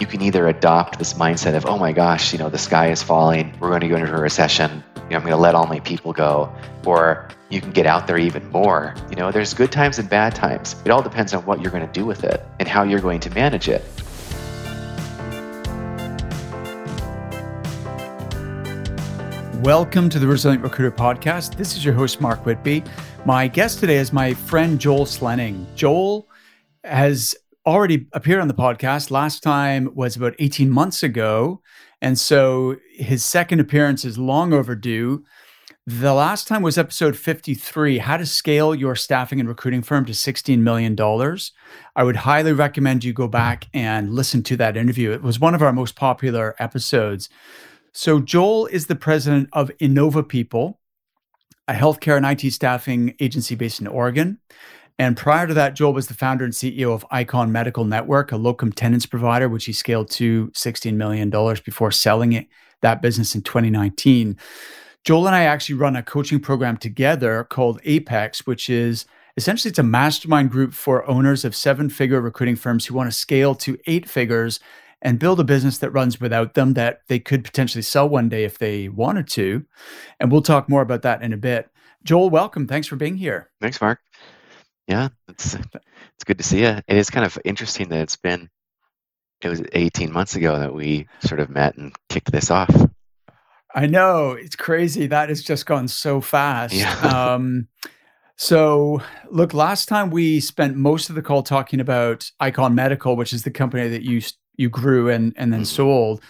you can either adopt this mindset of, oh my gosh, you know, the sky is falling, we're going to go into a recession, you know, I'm going to let all my people go, or you can get out there even more. You know, there's good times and bad times. It all depends on what you're going to do with it and how you're going to manage it. Welcome to the Resilient Recruiter Podcast. This is your host, Mark Whitby. My guest today is my friend Joel Slenning. Joel has already appeared on the podcast. Last time was about 18 months ago. And so his second appearance is long overdue. The last time was episode 53 How to Scale Your Staffing and Recruiting Firm to $16 million. I would highly recommend you go back and listen to that interview. It was one of our most popular episodes. So, Joel is the president of Innova People, a healthcare and IT staffing agency based in Oregon. And prior to that, Joel was the founder and CEO of Icon Medical Network, a locum tenens provider, which he scaled to $16 million before selling it, that business in 2019. Joel and I actually run a coaching program together called Apex, which is essentially it's a mastermind group for owners of seven-figure recruiting firms who want to scale to eight figures and build a business that runs without them that they could potentially sell one day if they wanted to. And we'll talk more about that in a bit. Joel, welcome. Thanks for being here. Thanks, Mark. Yeah, it's it's good to see you. It is kind of interesting that it's been it was 18 months ago that we sort of met and kicked this off. I know it's crazy. That has just gone so fast. Yeah. um, so, look, last time we spent most of the call talking about Icon Medical, which is the company that you you grew and and then mm-hmm. sold.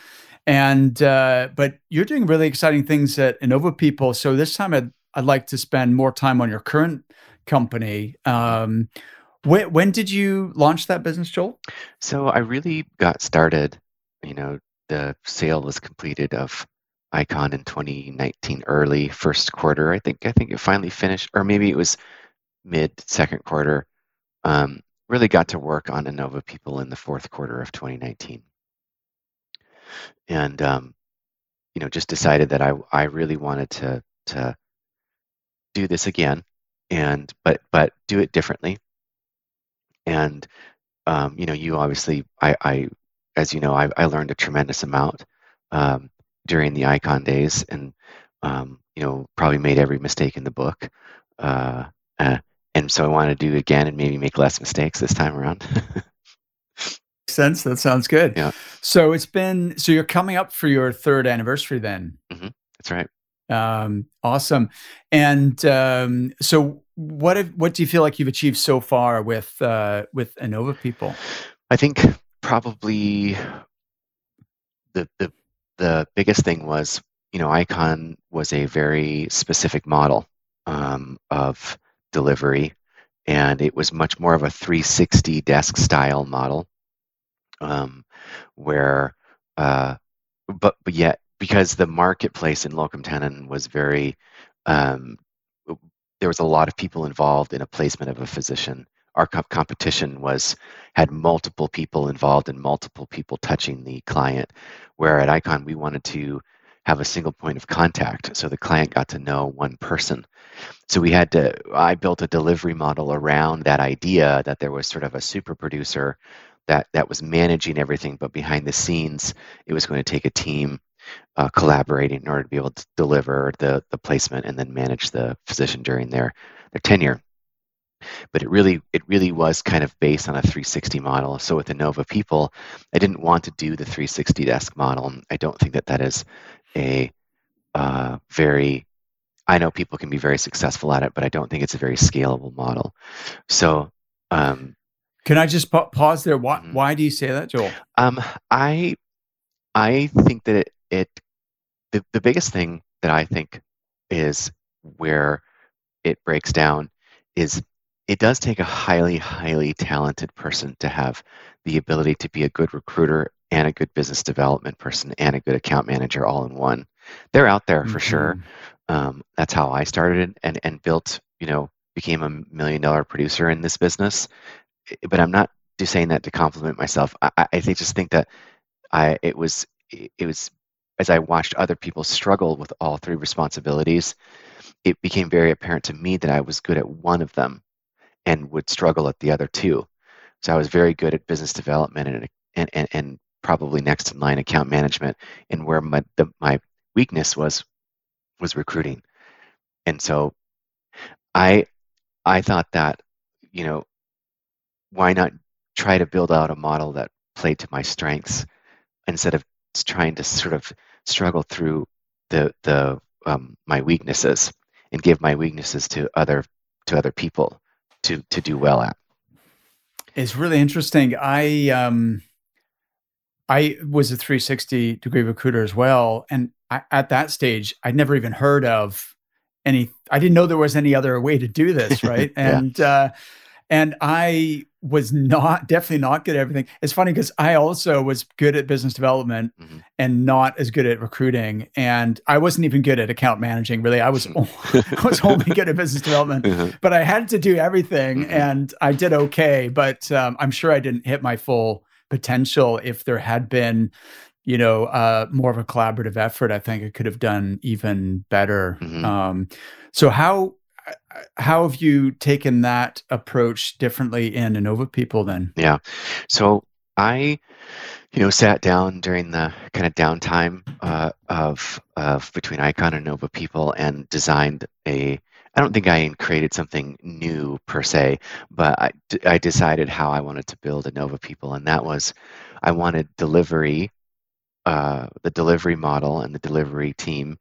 And uh, but you're doing really exciting things at Innova People. So this time I'd I'd like to spend more time on your current company. Um, when, when did you launch that business, Joel? So I really got started, you know, the sale was completed of Icon in 2019, early first quarter. I think I think it finally finished, or maybe it was mid second quarter. Um, really got to work on Innova people in the fourth quarter of 2019, and um, you know, just decided that I I really wanted to to do this again and but but do it differently. And um, you know you obviously I, I as you know I, I learned a tremendous amount um, during the icon days and um, you know probably made every mistake in the book uh, uh, and so i want to do it again and maybe make less mistakes this time around. Sense. That sounds good. Yeah. So it's been so you're coming up for your third anniversary then? Mm-hmm. that's right um, awesome. And um, so, what what do you feel like you've achieved so far with uh, with Innova people? I think probably the the the biggest thing was you know Icon was a very specific model um, of delivery, and it was much more of a 360 desk style model, um, where uh, but but yet because the marketplace in locum tenens was very um, there was a lot of people involved in a placement of a physician. Our competition was had multiple people involved and multiple people touching the client where at icon we wanted to have a single point of contact so the client got to know one person. So we had to i built a delivery model around that idea that there was sort of a super producer that that was managing everything but behind the scenes it was going to take a team uh, collaborating in order to be able to deliver the, the placement and then manage the physician during their, their tenure. But it really it really was kind of based on a 360 model. So with Innova People, I didn't want to do the 360 desk model. I don't think that that is a uh, very I know people can be very successful at it, but I don't think it's a very scalable model. So, um, can I just pa- pause there? Why, mm-hmm. why do you say that, Joel? Um, I I think that it, it the, the biggest thing that I think is where it breaks down is it does take a highly, highly talented person to have the ability to be a good recruiter and a good business development person and a good account manager all in one. They're out there for mm-hmm. sure. Um, that's how I started and, and built, you know, became a million dollar producer in this business. But I'm not just saying that to compliment myself. I, I just think that I it was it was as I watched other people struggle with all three responsibilities, it became very apparent to me that I was good at one of them and would struggle at the other two. So I was very good at business development and and and, and probably next in line account management, and where my the, my weakness was was recruiting. And so I I thought that you know why not try to build out a model that played to my strengths instead of trying to sort of struggle through the the um, my weaknesses and give my weaknesses to other to other people to to do well at. It's really interesting. I um I was a 360 degree recruiter as well, and I, at that stage, I'd never even heard of any. I didn't know there was any other way to do this, right? yeah. And uh, and I was not definitely not good at everything. It's funny because I also was good at business development mm-hmm. and not as good at recruiting, and I wasn't even good at account managing. Really, I was I was only good at business development, mm-hmm. but I had to do everything, mm-hmm. and I did okay. But um, I'm sure I didn't hit my full potential if there had been you know uh, more of a collaborative effort i think it could have done even better mm-hmm. um, so how how have you taken that approach differently in Innova people then? Yeah. So I, you know, sat down during the kind of downtime uh, of of between Icon and Innova people and designed a. I don't think I created something new per se, but I, I decided how I wanted to build Innova people, and that was I wanted delivery, uh, the delivery model and the delivery team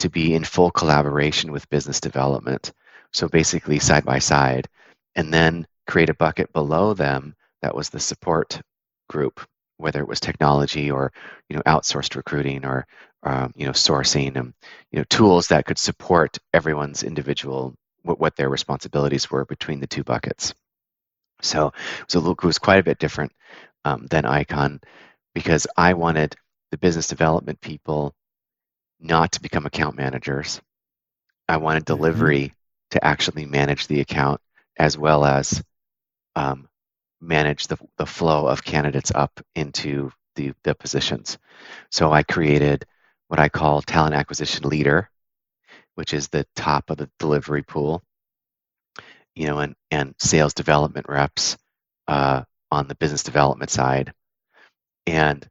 to be in full collaboration with business development so basically side by side, and then create a bucket below them that was the support group, whether it was technology or you know outsourced recruiting or um, you know sourcing and you know tools that could support everyone's individual what, what their responsibilities were between the two buckets. So so it was quite a bit different um, than Icon because I wanted the business development people not to become account managers. I wanted mm-hmm. delivery to actually manage the account as well as um, manage the, the flow of candidates up into the, the positions. So I created what I call talent acquisition leader, which is the top of the delivery pool, you know, and, and sales development reps uh, on the business development side. And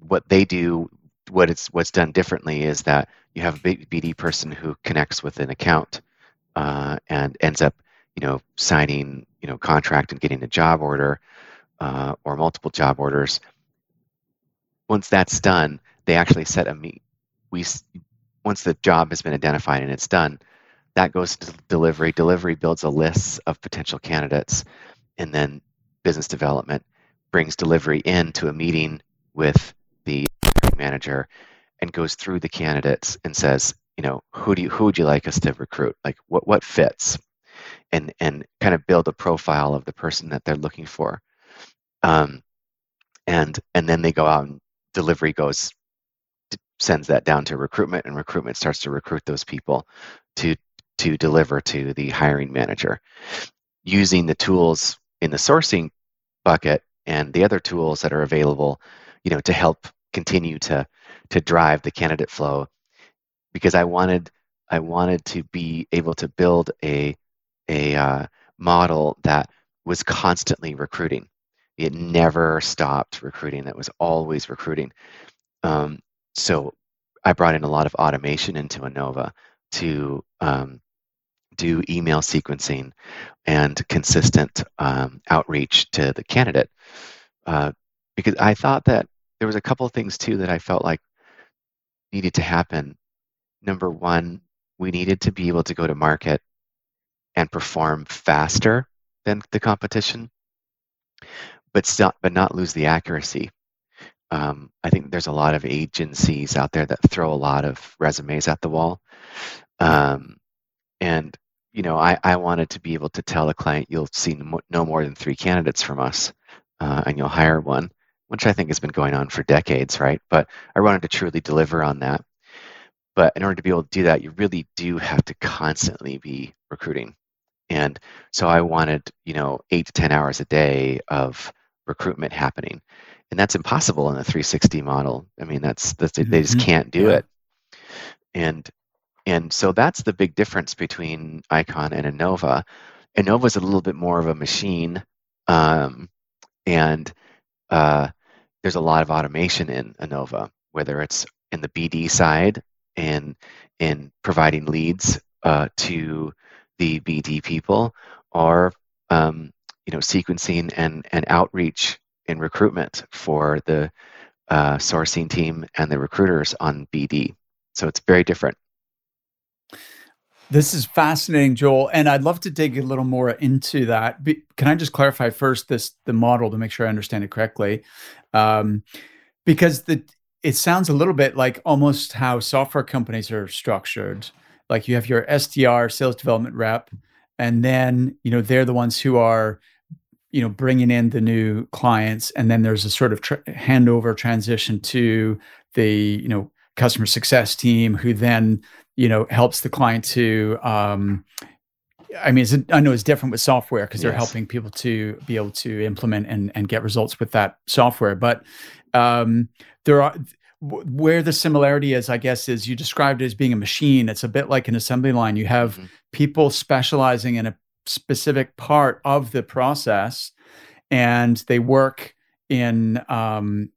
what they do what it's what's done differently is that you have a BD person who connects with an account uh, and ends up, you know, signing, you know, contract and getting a job order uh, or multiple job orders. Once that's done, they actually set a meet. We once the job has been identified and it's done, that goes to delivery. Delivery builds a list of potential candidates, and then business development brings delivery into a meeting with manager and goes through the candidates and says, you know, who do you who would you like us to recruit? Like what what fits? And and kind of build a profile of the person that they're looking for. Um, and and then they go out and delivery goes sends that down to recruitment and recruitment starts to recruit those people to to deliver to the hiring manager using the tools in the sourcing bucket and the other tools that are available you know to help continue to to drive the candidate flow because I wanted I wanted to be able to build a a uh, model that was constantly recruiting. It never stopped recruiting. It was always recruiting. Um, so I brought in a lot of automation into Innova to um, do email sequencing and consistent um, outreach to the candidate uh, because I thought that there was a couple of things too that I felt like needed to happen. Number one, we needed to be able to go to market and perform faster than the competition, but still, but not lose the accuracy. Um, I think there's a lot of agencies out there that throw a lot of resumes at the wall, um, and you know, I, I wanted to be able to tell a client you'll see no more than three candidates from us, uh, and you'll hire one which I think has been going on for decades, right? But I wanted to truly deliver on that. But in order to be able to do that, you really do have to constantly be recruiting. And so I wanted, you know, eight to 10 hours a day of recruitment happening. And that's impossible in the 360 model. I mean, that's, that's mm-hmm. they just mm-hmm. can't do yeah. it. And and so that's the big difference between Icon and Innova. Innova is a little bit more of a machine, um, and uh, there's a lot of automation in Innova, whether it's in the BD side and in providing leads uh, to the BD people, or um, you know sequencing and and outreach and recruitment for the uh, sourcing team and the recruiters on BD. So it's very different. This is fascinating, Joel, and I'd love to dig a little more into that. Can I just clarify first this the model to make sure I understand it correctly? Um, because the it sounds a little bit like almost how software companies are structured. Like you have your SDR, sales development rep, and then you know they're the ones who are you know bringing in the new clients, and then there's a sort of handover transition to the you know customer success team who then you know helps the client to um, I mean, I know it's different with software because they're helping people to be able to implement and, and get results with that software. But um, there are where the similarity is, I guess, is you described it as being a machine. It's a bit like an assembly line. You have mm-hmm. people specializing in a specific part of the process, and they work in um,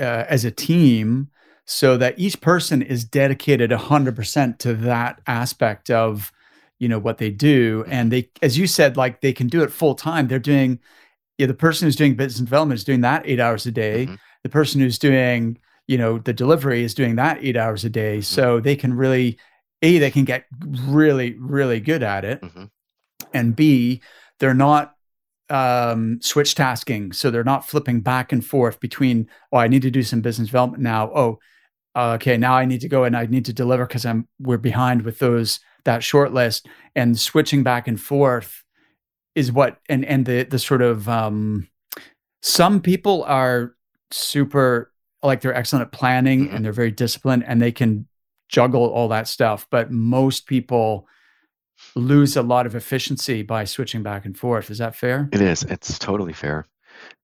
uh, as a team so that each person is dedicated 100% to that aspect of you know what they do and they as you said like they can do it full time they're doing yeah the person who's doing business development is doing that eight hours a day mm-hmm. the person who's doing you know the delivery is doing that eight hours a day mm-hmm. so they can really a they can get really really good at it mm-hmm. and b they're not um, switch tasking so they're not flipping back and forth between oh i need to do some business development now oh okay, now I need to go and I need to deliver because I'm we're behind with those that short list and switching back and forth is what and and the the sort of um some people are super like they're excellent at planning mm-hmm. and they're very disciplined and they can juggle all that stuff but most people lose a lot of efficiency by switching back and forth. Is that fair? It is. It's totally fair.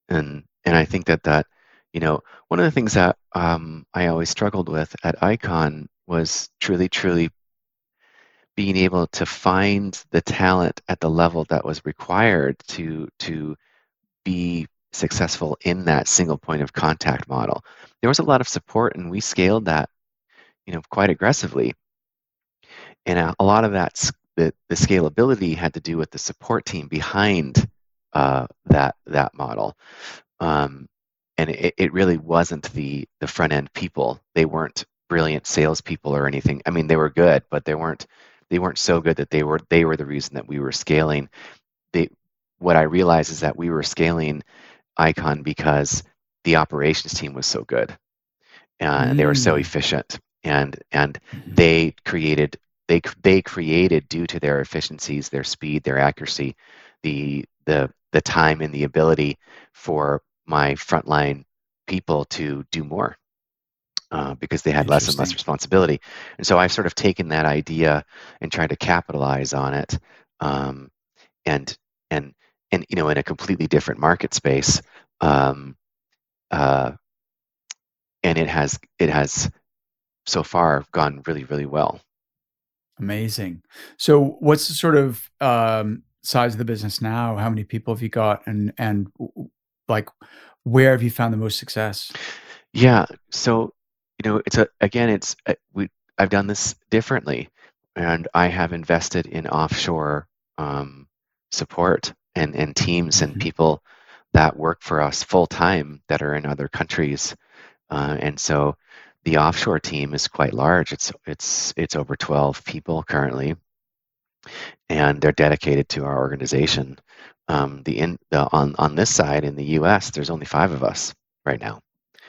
And and i think that that you know, one of the things that um, I always struggled with at Icon was truly, truly being able to find the talent at the level that was required to to be successful in that single point of contact model. There was a lot of support, and we scaled that, you know, quite aggressively. And a, a lot of that the, the scalability had to do with the support team behind uh, that that model. Um, and it, it really wasn't the the front end people. They weren't brilliant salespeople or anything. I mean, they were good, but they weren't they weren't so good that they were they were the reason that we were scaling. They what I realized is that we were scaling Icon because the operations team was so good, and mm. they were so mm. efficient, and and mm-hmm. they created they they created due to their efficiencies, their speed, their accuracy, the the the time and the ability for my frontline people to do more uh, because they had less and less responsibility. And so I've sort of taken that idea and tried to capitalize on it, um, and and and you know in a completely different market space, um, uh, and it has it has so far gone really really well. Amazing. So what's the sort of um, size of the business now? How many people have you got, and and like where have you found the most success yeah so you know it's a again it's uh, we i've done this differently and i have invested in offshore um, support and and teams mm-hmm. and people that work for us full time that are in other countries uh, and so the offshore team is quite large it's it's it's over 12 people currently and they're dedicated to our organization um, the in the on on this side in the U.S. There's only five of us right now.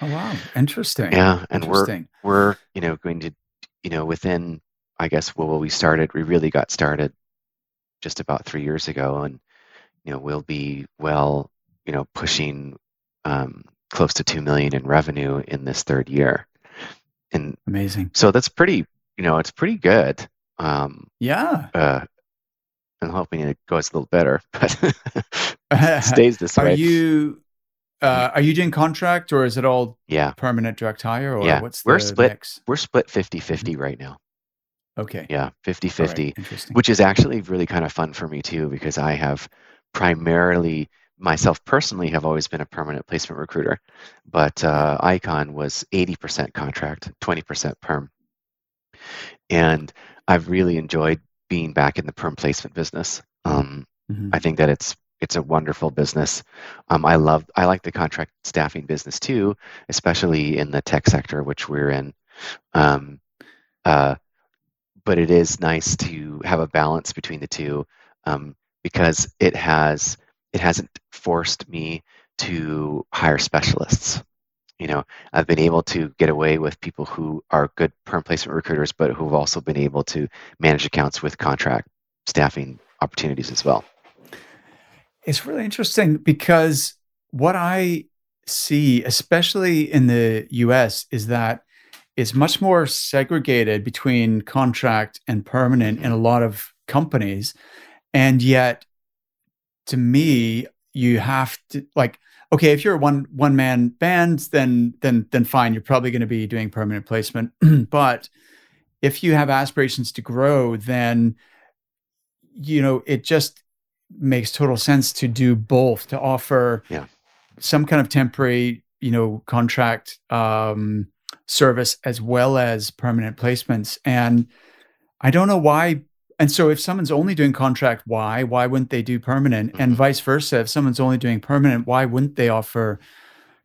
Oh wow, interesting. Yeah, and we're we're you know going to you know within I guess well we started we really got started just about three years ago, and you know we'll be well you know pushing um, close to two million in revenue in this third year. And amazing. So that's pretty you know it's pretty good. Um, yeah. Uh, I'm hoping it goes a little better, but stays this are way. Are you uh, are you doing contract or is it all yeah permanent direct hire or yeah. what's we're split mix? we're split 50-50 mm-hmm. right now okay yeah 50-50 right. which is actually really kind of fun for me too because i have primarily myself personally have always been a permanent placement recruiter, but uh, Icon was 80% contract, 20% perm. And I've really enjoyed being back in the perm placement business. Um, mm-hmm. I think that it's it's a wonderful business. Um, I love I like the contract staffing business too, especially in the tech sector, which we're in. Um, uh, but it is nice to have a balance between the two um, because it has it hasn't forced me to hire specialists. You know, I've been able to get away with people who are good perm placement recruiters, but who've also been able to manage accounts with contract staffing opportunities as well. It's really interesting because what I see, especially in the US, is that it's much more segregated between contract and permanent in a mm-hmm. lot of companies. And yet, to me, you have to like, okay, if you're a one one man band, then then then fine, you're probably going to be doing permanent placement. but if you have aspirations to grow, then you know it just makes total sense to do both to offer yeah. some kind of temporary you know contract um, service as well as permanent placements and i don't know why and so if someone's only doing contract why why wouldn't they do permanent mm-hmm. and vice versa if someone's only doing permanent why wouldn't they offer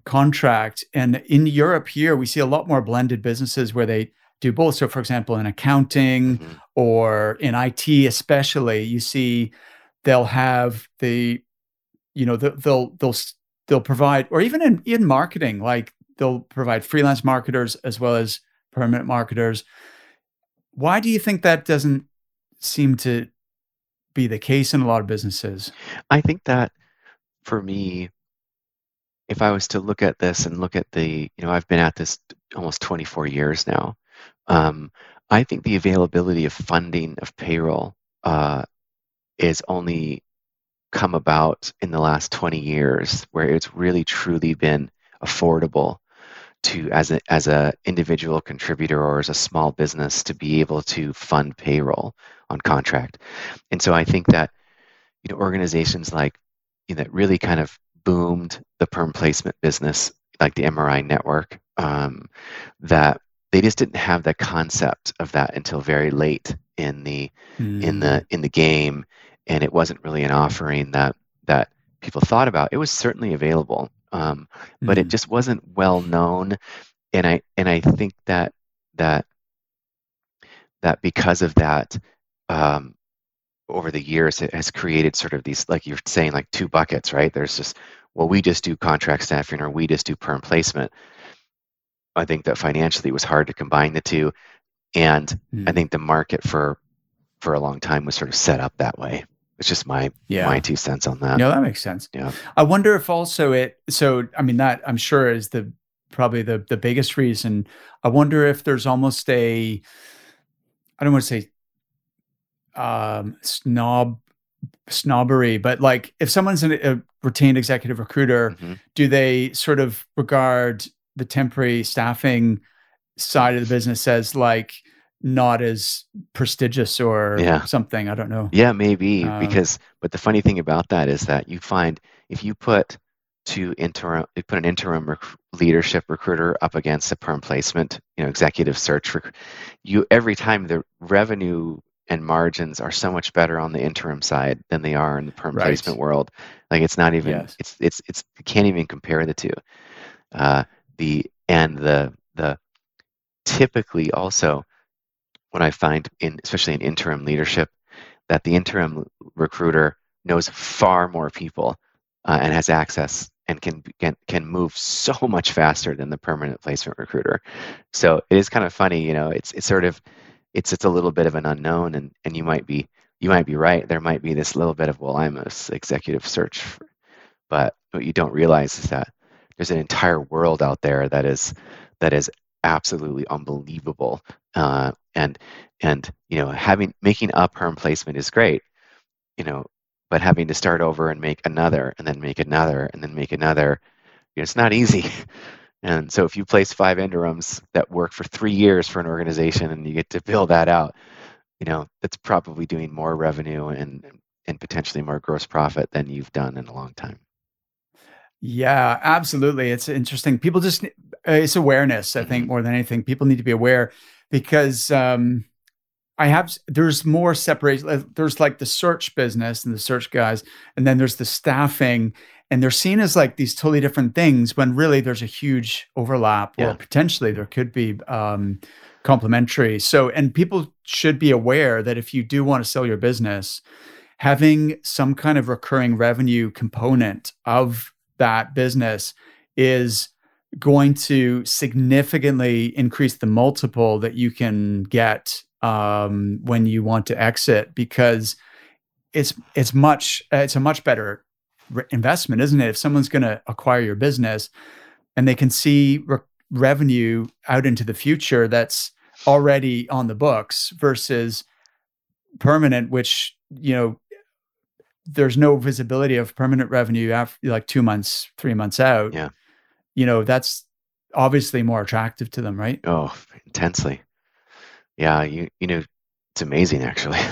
contract and in europe here we see a lot more blended businesses where they do both so for example in accounting mm-hmm. or in it especially you see they'll have the you know they'll they'll they'll provide or even in in marketing like they'll provide freelance marketers as well as permanent marketers. Why do you think that doesn't seem to be the case in a lot of businesses? I think that for me if i was to look at this and look at the you know i've been at this almost 24 years now um, i think the availability of funding of payroll uh, is only come about in the last 20 years where it's really truly been affordable to as a as a individual contributor or as a small business to be able to fund payroll on contract and so i think that you know organizations like you know that really kind of boomed the perm placement business like the mri network um, that they just didn't have the concept of that until very late in the mm. in the in the game and it wasn't really an offering that that people thought about. It was certainly available, um, but mm-hmm. it just wasn't well known. And I and I think that that that because of that, um, over the years, it has created sort of these, like you're saying, like two buckets, right? There's just well, we just do contract staffing, or we just do perm placement. I think that financially it was hard to combine the two, and mm-hmm. I think the market for for a long time was sort of set up that way. It's just my yeah. my two cents on that. No, that makes sense. Yeah. I wonder if also it so I mean that I'm sure is the probably the the biggest reason. I wonder if there's almost a I don't want to say um snob snobbery, but like if someone's a retained executive recruiter, mm-hmm. do they sort of regard the temporary staffing side of the business as like not as prestigious or yeah. something. I don't know. Yeah, maybe um, because. But the funny thing about that is that you find if you put to interim, you put an interim rec- leadership recruiter up against a perm placement, you know, executive search, rec- you every time the revenue and margins are so much better on the interim side than they are in the perm right. placement world. Like it's not even yes. it's it's it's you can't even compare the two. Uh, the and the the typically also what I find in especially in interim leadership that the interim recruiter knows far more people uh, and has access and can, can can move so much faster than the permanent placement recruiter. So it is kind of funny, you know. It's it's sort of it's it's a little bit of an unknown, and and you might be you might be right. There might be this little bit of well, I'm a executive search, for, but what you don't realize is that there's an entire world out there that is that is absolutely unbelievable. Uh, and and you know having making a perm placement is great, you know, but having to start over and make another and then make another and then make another, you know, it's not easy. And so if you place five interims that work for three years for an organization and you get to build that out, you know, that's probably doing more revenue and and potentially more gross profit than you've done in a long time. Yeah, absolutely. It's interesting. People just uh, it's awareness. I think Mhm. more than anything, people need to be aware because um, I have there's more separation. There's like the search business and the search guys, and then there's the staffing, and they're seen as like these totally different things when really there's a huge overlap, or Yeah. potentially there could be um, complementary. So, and people should be aware that if you do want to sell your business, having some kind of recurring revenue component of that business is going to significantly increase the multiple that you can get um, when you want to exit because it's it's much it's a much better re- investment, isn't it? If someone's going to acquire your business and they can see re- revenue out into the future that's already on the books versus permanent, which you know there's no visibility of permanent revenue after like two months, three months out. Yeah. You know, that's obviously more attractive to them, right? Oh, intensely. Yeah, you you know, it's amazing actually.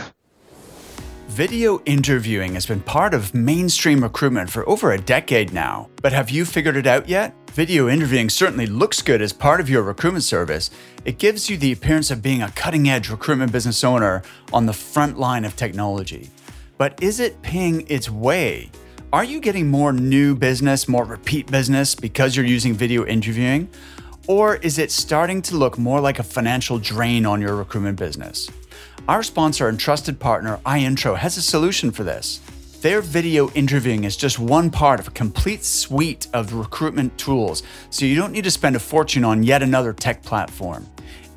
Video interviewing has been part of mainstream recruitment for over a decade now. But have you figured it out yet? Video interviewing certainly looks good as part of your recruitment service. It gives you the appearance of being a cutting edge recruitment business owner on the front line of technology. But is it paying its way? Are you getting more new business, more repeat business because you're using video interviewing? Or is it starting to look more like a financial drain on your recruitment business? Our sponsor and trusted partner, iIntro, has a solution for this. Their video interviewing is just one part of a complete suite of recruitment tools, so you don't need to spend a fortune on yet another tech platform.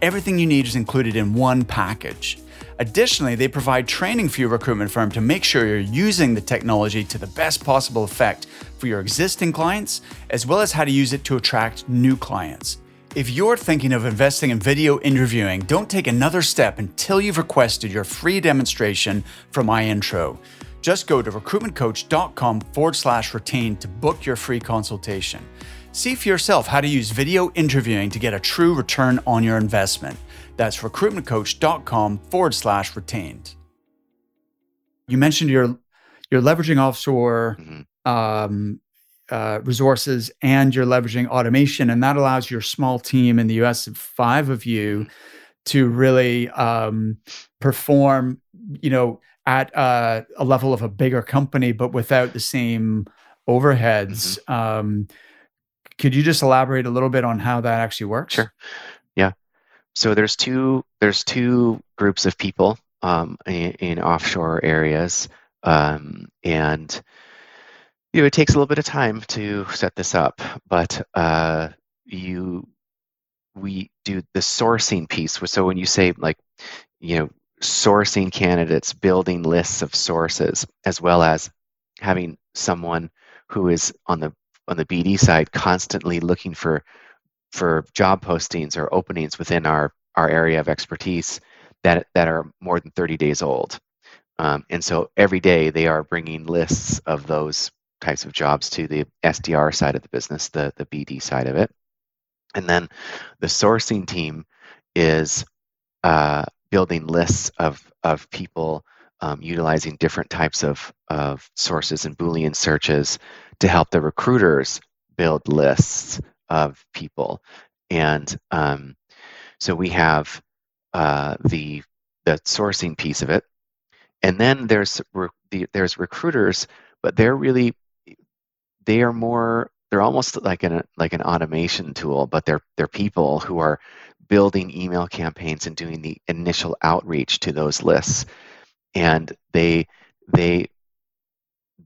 Everything you need is included in one package. Additionally, they provide training for your recruitment firm to make sure you're using the technology to the best possible effect for your existing clients, as well as how to use it to attract new clients. If you're thinking of investing in video interviewing, don't take another step until you've requested your free demonstration from iIntro. Just go to recruitmentcoach.com forward slash retain to book your free consultation. See for yourself how to use video interviewing to get a true return on your investment. That's recruitmentcoach.com forward slash retained. You mentioned you're you're leveraging offshore Mhm. um, uh, resources and you're leveraging automation, and that allows your small team in the US of five of you to really um, perform, you know, at uh, a level of a bigger company, but without the same overheads. Um, could you just elaborate a little bit on how that actually works? Sure. So there's two there's two groups of people um, in, in offshore areas, um, and you know it takes a little bit of time to set this up, but uh, you we do the sourcing piece. So when you say like you know sourcing candidates, building lists of sources, as well as having someone who is on the on the BD side constantly looking for for job postings or openings within our our area of expertise that that are more than 30 days old. Um, and so every day they are bringing lists of those types of jobs to the SDR side of the business, the the BD side of it. And then the sourcing team is uh, building lists of of people um, utilizing different types of of sources and Boolean searches to help the recruiters build lists of people. And um, so we have uh, the the sourcing piece of it, and then there's re- the, there's recruiters, but they're really they are more they're almost like an like an automation tool, but they're they're people who are building email campaigns and doing the initial outreach to those lists, and they they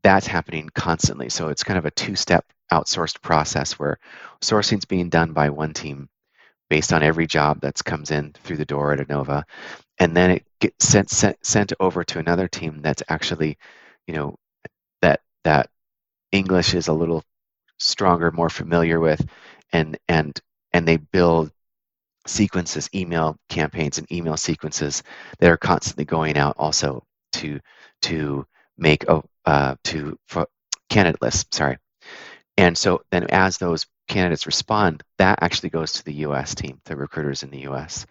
that's happening constantly. So it's kind of a two-step outsourced process where sourcing is being done by one team based on every job that comes in through the door at Innova. and then it gets sent, sent sent over to another team that's actually, you know, that that English is a little stronger, more familiar with, and and and they build sequences, email campaigns, and email sequences that are constantly going out also to to make a uh, to for candidate lists. Sorry, and so then as those candidates respond, that actually goes to the U.S. team, the recruiters in the U.S.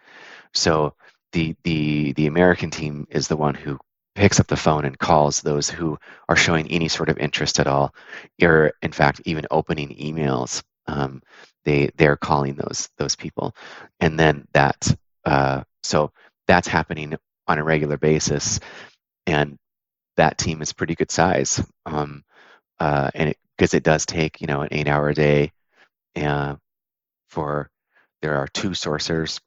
So the the the American team is the one who picks up the phone and calls those who are showing any sort of interest at all, or in fact even opening emails. Um, they they're calling those those people, and then that uh, so that's happening on a regular basis, and that team is pretty good size. Um, uh, and because it, it, does take you know an eight hour day, uh, for there are two sourcers,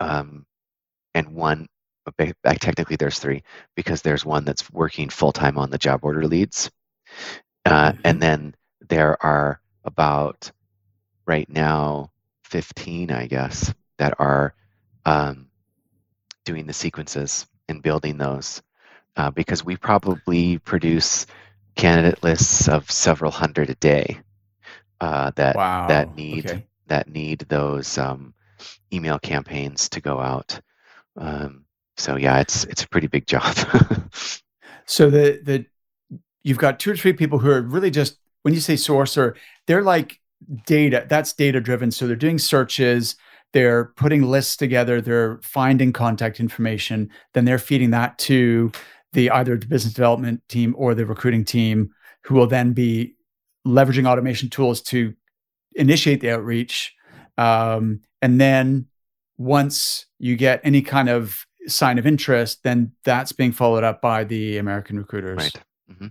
um, and one technically there's three because there's one that's working full time on the job order leads, uh, mm-hmm. and then there are about right now 15, I guess, that are um, doing the sequences and building those uh, because we probably produce candidate lists of several hundred a day uh, that wow. that need okay. that need those um, email campaigns to go out. Um, so yeah, it's it's a pretty big job. so the the you've got two or three people who are really just when you say sourcer, they're like data. That's data driven. So they're doing searches they're putting lists together they're finding contact information then they're feeding that to the either the business development team or the recruiting team who will then be leveraging automation tools to initiate the outreach um, and then once you get any kind of sign of interest then that's being followed up by the american recruiters right mm-hmm.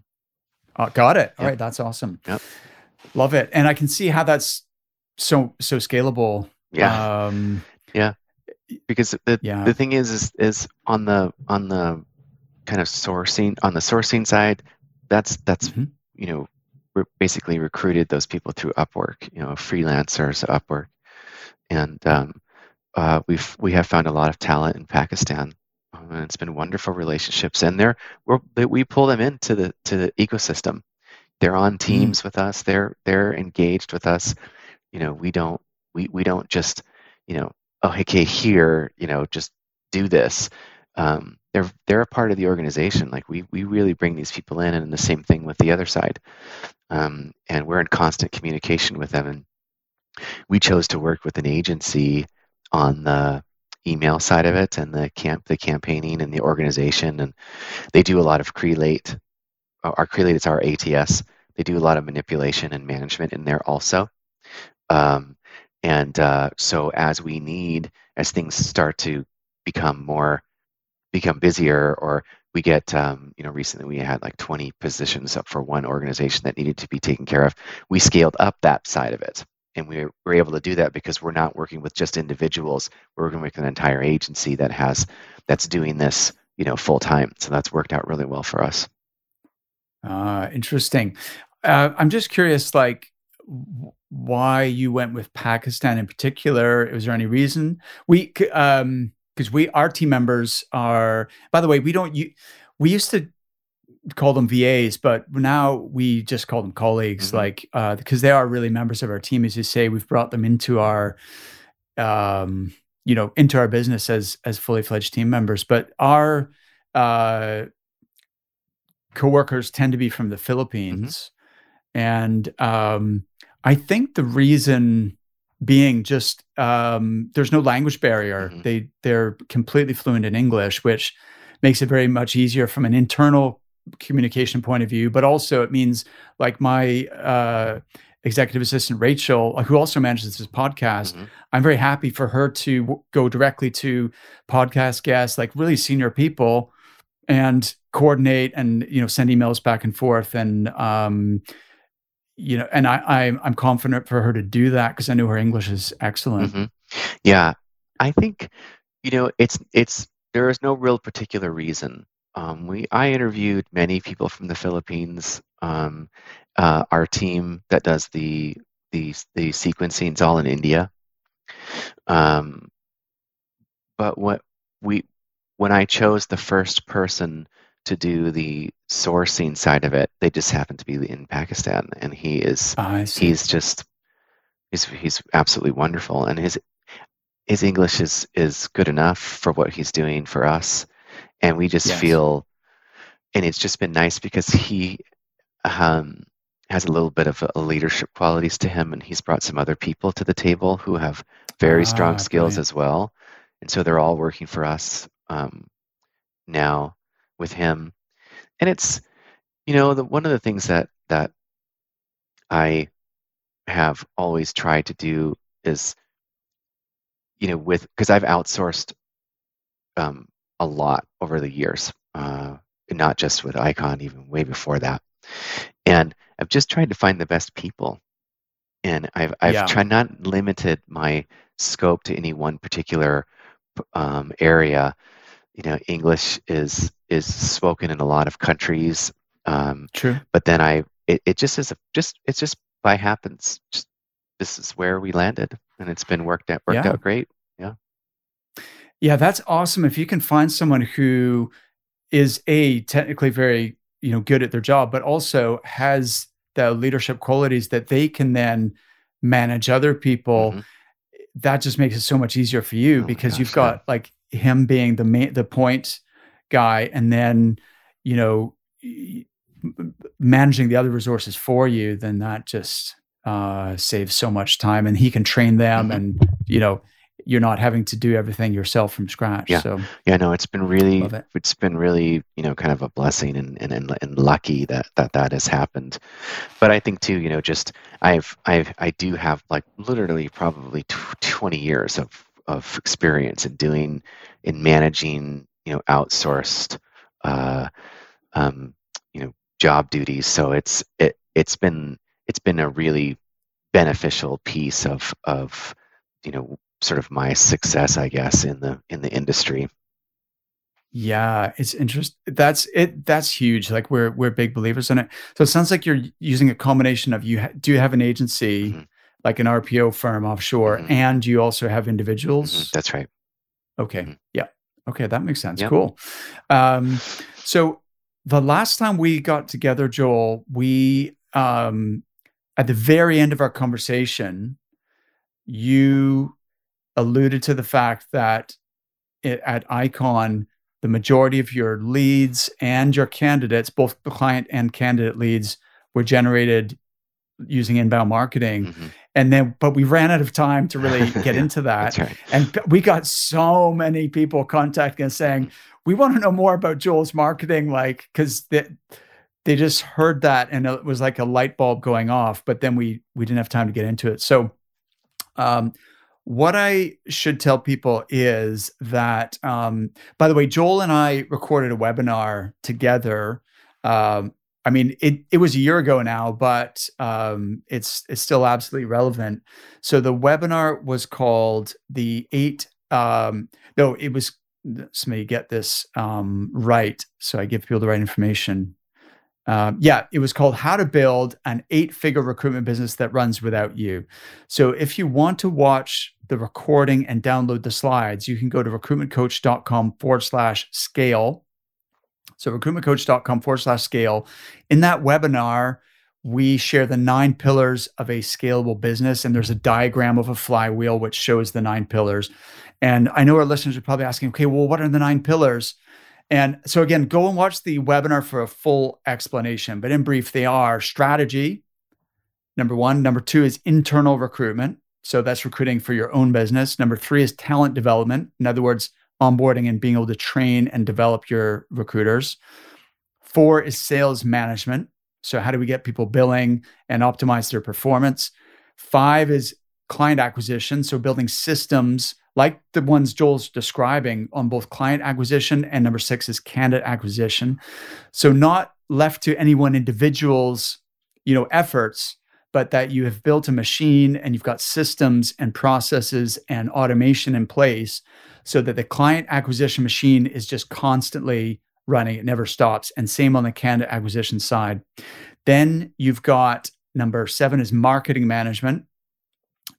uh, got it All yep. right, that's awesome yep. love it and i can see how that's so so scalable yeah. Um, yeah. Because the yeah. the thing is, is is on the on the kind of sourcing on the sourcing side, that's that's mm-hmm. you know we basically recruited those people through Upwork, you know, freelancers Upwork, and um, uh, we've we have found a lot of talent in Pakistan, um, and it's been wonderful relationships. And they're we're, we pull them into the to the ecosystem. They're on mm-hmm. teams mm with us. They're they're engaged with us. You know, we don't we we don't just you know oh okay here you know just do this um, they're they're a part of the organization. Like we we really bring these people in and the same thing with the other side. Um, and we're in constant communication with them. And we chose to work with an agency on the email side of it and the camp the campaigning and the organization. And they do a lot of Crelate our Crelate is our ats they do a lot of manipulation and management in there also. Um, and uh, so as we need, as things start to become more, become busier, or we get, um, you know, recently we had like 20 positions up for one organization that needed to be taken care of. We scaled up that side of it. And we were able to do that because we're not working with just individuals. We're working with an entire agency that has, that's doing this, you know, full time. So that's worked out really well for us. Uh, interesting. Uh, I'm just curious, like, why you went with Pakistan in particular. Was there any reason? We um because we our team members are by the way, we don't you we used to call them VAs, but now we just call them colleagues, mm-hmm. like uh because they are really members of our team, as you say, we've brought them into our um you know into our business as as fully fledged team members. But our uh coworkers tend to be from the mm-hmm. Philippines. Mm-hmm. And um I think the reason being just um, there's no language barrier. Mm-hmm. They they're completely fluent in English, which makes it very much easier from an internal communication point of view. But also it means like my uh, executive assistant Rachel, who also manages this podcast, mm-hmm. I'm very happy for her to w- go directly to podcast guests, like really senior people, and coordinate and you know send emails back and forth and um, you know, and I, I I'm confident for her to do that because I know her English is excellent. Mm-hmm. Yeah, I think you know it's it's there is no real particular reason. Um, we I interviewed many people from the Philippines. Um, uh, our team that does the the the sequencing is all in India. Um, but what we when I chose the first person to do the sourcing side of it. They just happen to be in Pakistan, and he is oh, he's just he's he's absolutely wonderful, and his his English is is good enough for what he's doing for us, and we just yes. feel, and it's just been nice because he um, has a little bit of a leadership qualities to him, and he's brought some other people to the table who have very ah, strong skills brilliant. as well, and so they're all working for us um, now with him, and it's you know the one of the things that that I have always tried to do is you know with because I've outsourced um, a lot over the years, uh, not just with Icon, even way before that, and I've just tried to find the best people, and I've I've yeah. tried not limited my scope to any one particular um, area. You know, English is is spoken in a lot of countries. Um, True. But then I, it, it just is a, just it's just by happens. Just, this is where we landed, and it's been worked out worked yeah. out great. Yeah. Yeah, that's awesome. If you can find someone who is a technically very you know good at their job, but also has the leadership qualities that they can then manage other people. Mm-hmm that just makes it so much easier for you oh because gosh, you've got yeah. like him being the main the point guy and then you know managing the other resources for you then that just uh, saves so much time and he can train them mm-hmm. and you know you're not having to do everything yourself from scratch. Yeah. So yeah, no, it's been really, it. has been really, you know, kind of a blessing and, and, and, and lucky that, that that has happened. But I think too, you know, just I've, I've, I do have like literally probably 20 years of, of experience in doing, in managing, you know, outsourced, uh, um, you know, job duties. So it's, it, it's been, it's been a really beneficial piece of, of, you know sort of my success, I guess, in the in the industry. Yeah, it's interesting. That's it. That's huge. Like we're we're big believers in it. So it sounds like you're using a combination of you ha- do you have an agency, mm-hmm. Like an RPO firm offshore, mm-hmm. and you also have individuals. Mm-hmm. That's right. Okay. Mm-hmm. Yeah. Okay, that makes sense. Yep. Cool. Um, so the last time we got together, Joel, we um, at the very end of our conversation, you alluded to the fact that it, at Icon, the majority of your leads and your candidates, both the client and candidate leads, were generated using inbound marketing. Mm-hmm. And then, but we ran out of time to really get into that. right. And we got so many people contacting us saying, we want to know more about Joel's marketing, like, because they, they just heard that and it was like a light bulb going off, but then we we didn't have time to get into it. So um, what I should tell people is that, um, by the way, Joel and I recorded a webinar together. Um, I mean, it it was a year ago now, but um, it's it's still absolutely relevant. So the webinar was called the eight. Um, no, it was. Let me get this um, right, so I give people the right information. Um, yeah, it was called How to Build an Eight Figure Recruitment Business That Runs Without You. So if you want to watch the recording and download the slides, you can go to recruitmentcoach.com forward slash scale. So recruitmentcoach.com forward slash scale. In that webinar, we share the nine pillars of a scalable business, and there's a diagram of a flywheel which shows the nine pillars. And I know our listeners are probably asking, okay, well, what are the nine pillars? And so, again, go and watch the webinar for a full explanation. But in brief, they are strategy, number one. Number two is internal recruitment. So that's recruiting for your own business. Number three is talent development. In other words, onboarding and being able to train and develop your recruiters. Four is sales management. So, how do we get people billing and optimize their performance? Five is client acquisition. So, building systems like the ones Joel's describing on both client acquisition and number six is candidate acquisition. So not left to any one individual's, you know, efforts, but that you have built a machine and you've got systems and processes and automation in place so that the client acquisition machine is just constantly running, it never stops. And same on the candidate acquisition side. Then you've got number seven is marketing management.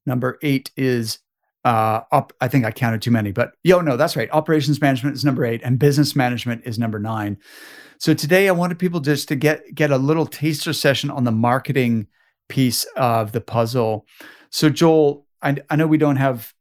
Number eight is uh, up, I think I counted too many, but yo, no, that's right. Operations management is number eight, and business management is number nine. So today, I wanted people just to get get a little taster session on the marketing piece of the puzzle. So, Joel, I, I know we don't have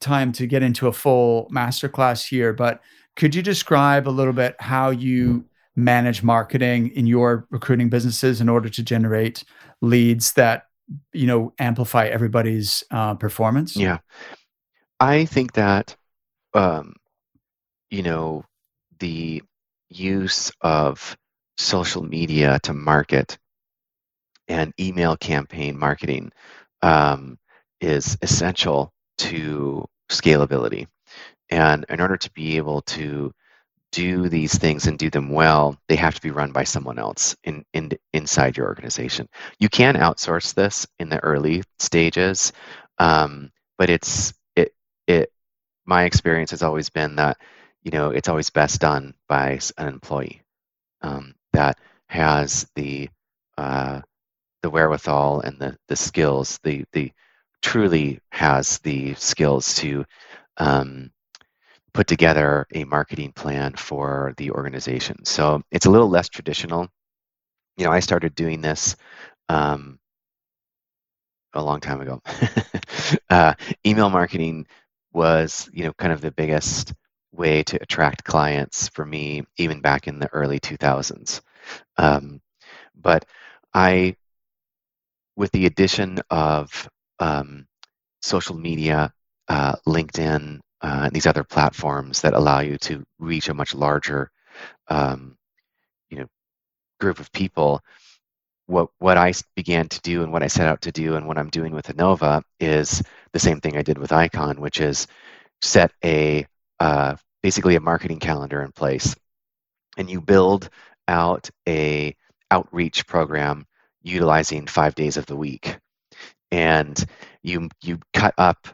time to get into a full masterclass here, but could you describe a little bit how you manage marketing in your recruiting businesses in order to generate leads that you know amplify everybody's uh, performance yeah I think that, um, you know, the use of social media to market and email campaign marketing um, is essential to scalability. And in order to be able to do these things and do them well, they have to be run by someone else in, in inside your organization. You can outsource this in the early stages, um, but it's it it. My experience has always been that you know it's always best done by an employee um, that has the uh, the wherewithal and the the skills, the the truly has the skills to um, put together a marketing plan for the organization. So it's a little less traditional. You know, I started doing this um, a long time ago. uh, email marketing was, you know, kind of the biggest way to attract clients for me, even back in the early 2000s. Um, but I, with the addition of um, social media, uh, LinkedIn, uh, and these other platforms that allow you to reach a much larger, um, you know, group of people. What what I began to do and what I set out to do and what I'm doing with Innova is the same thing I did with Icon, which is set a uh, basically a marketing calendar in place, and you build out a outreach program utilizing five days of the week, and you you cut up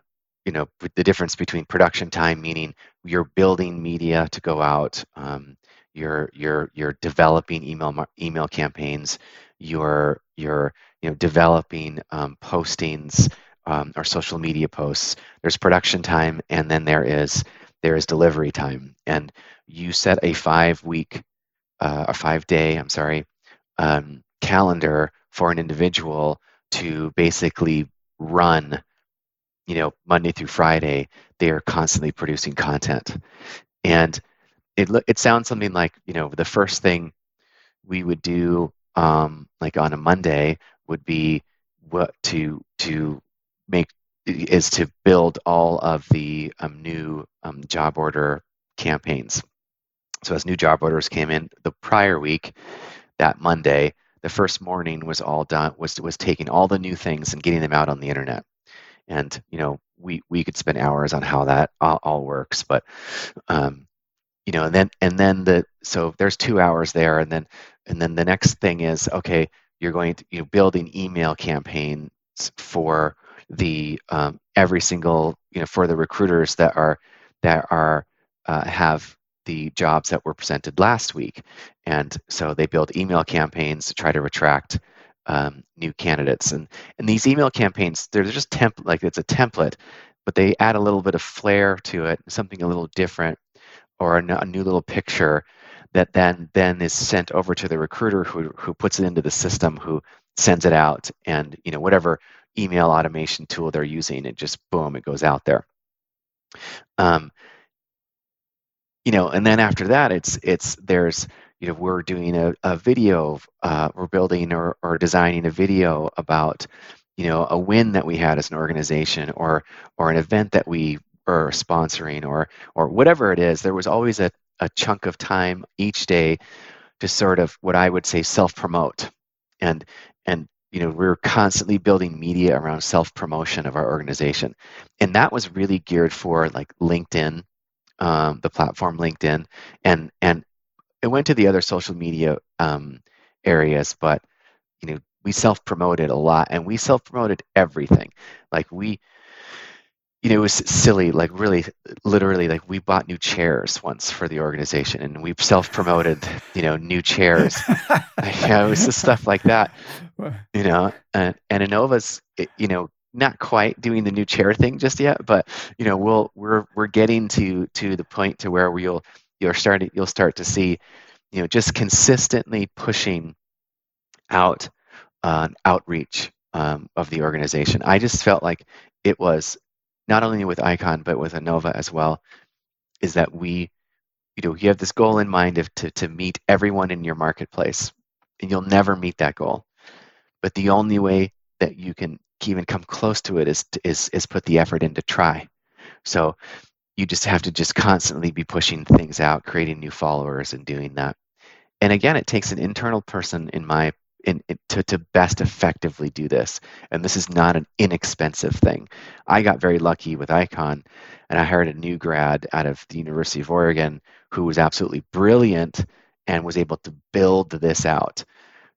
you know the difference between production time meaning you're building media to go out um, you're you're you're developing email email campaigns you're you're you know developing um, postings um, or social media posts. There's production time and then there is there is delivery time. And you set a five week uh, a five day i'm sorry um, calendar for an individual to basically run you know monday through friday they are constantly producing content. And it it sounds something like you know the first thing we would do um, like on a monday would be what to to make is to build all of the um, new um, job order campaigns. So as new job orders came in the prior week that monday the first morning was all done was was taking all the new things and getting them out on the internet. And you know we we could spend hours on how that all, all works but um, you know and then and then the so there's two hours there and then and then the next thing is okay you're going to you know building email campaigns for the um, every single you know for the recruiters that are that are uh, have the jobs that were presented last week and so they build email campaigns to try to attract um, new candidates. And and these email campaigns, they're just temp like it's a template, but they add a little bit of flair to it, something a little different, or a, new little picture that then then is sent over to the recruiter who who puts it into the system, who sends it out, and you know whatever email automation tool they're using, it just boom, it goes out there. Um, you know, and then after that, it's it's there's you know we're doing a, a video uh, we're building or, or designing a video about you know a win that we had as an organization or or an event that we are sponsoring or or whatever it is there was always a, a chunk of time each day to sort of what i would say self promote and and you know we are constantly building media around self promotion of our organization. And that was really geared for like linkedin um, the platform linkedin and and it went to the other social media um, areas, but you know, we self-promoted a lot, and we self-promoted everything. Like we, you know, it was silly. Like really, literally, like we bought new chairs once for the organization, and we self-promoted, you know, new chairs. yeah, it was just stuff like that. You know, and and Innova's, you know, not quite doing the new chair thing just yet, but you know, we'll we're we're getting to to the point to where we'll you're starting you'll start to see you know just consistently pushing out uh, outreach um, of the organization. I just felt like it was not only with icon but with Innova as well is that we you know you have this goal in mind of to, to meet everyone in your marketplace and you'll never meet that goal. But the only way that you can even come close to it is is is put the effort in to try so you just have to just constantly be pushing things out, creating new followers, and doing that. And again, it takes an internal person, in my in, in, to, to best effectively do this. And this is not an inexpensive thing. I got very lucky with Icon, and I hired a new grad out of the University of Oregon who was absolutely brilliant and was able to build this out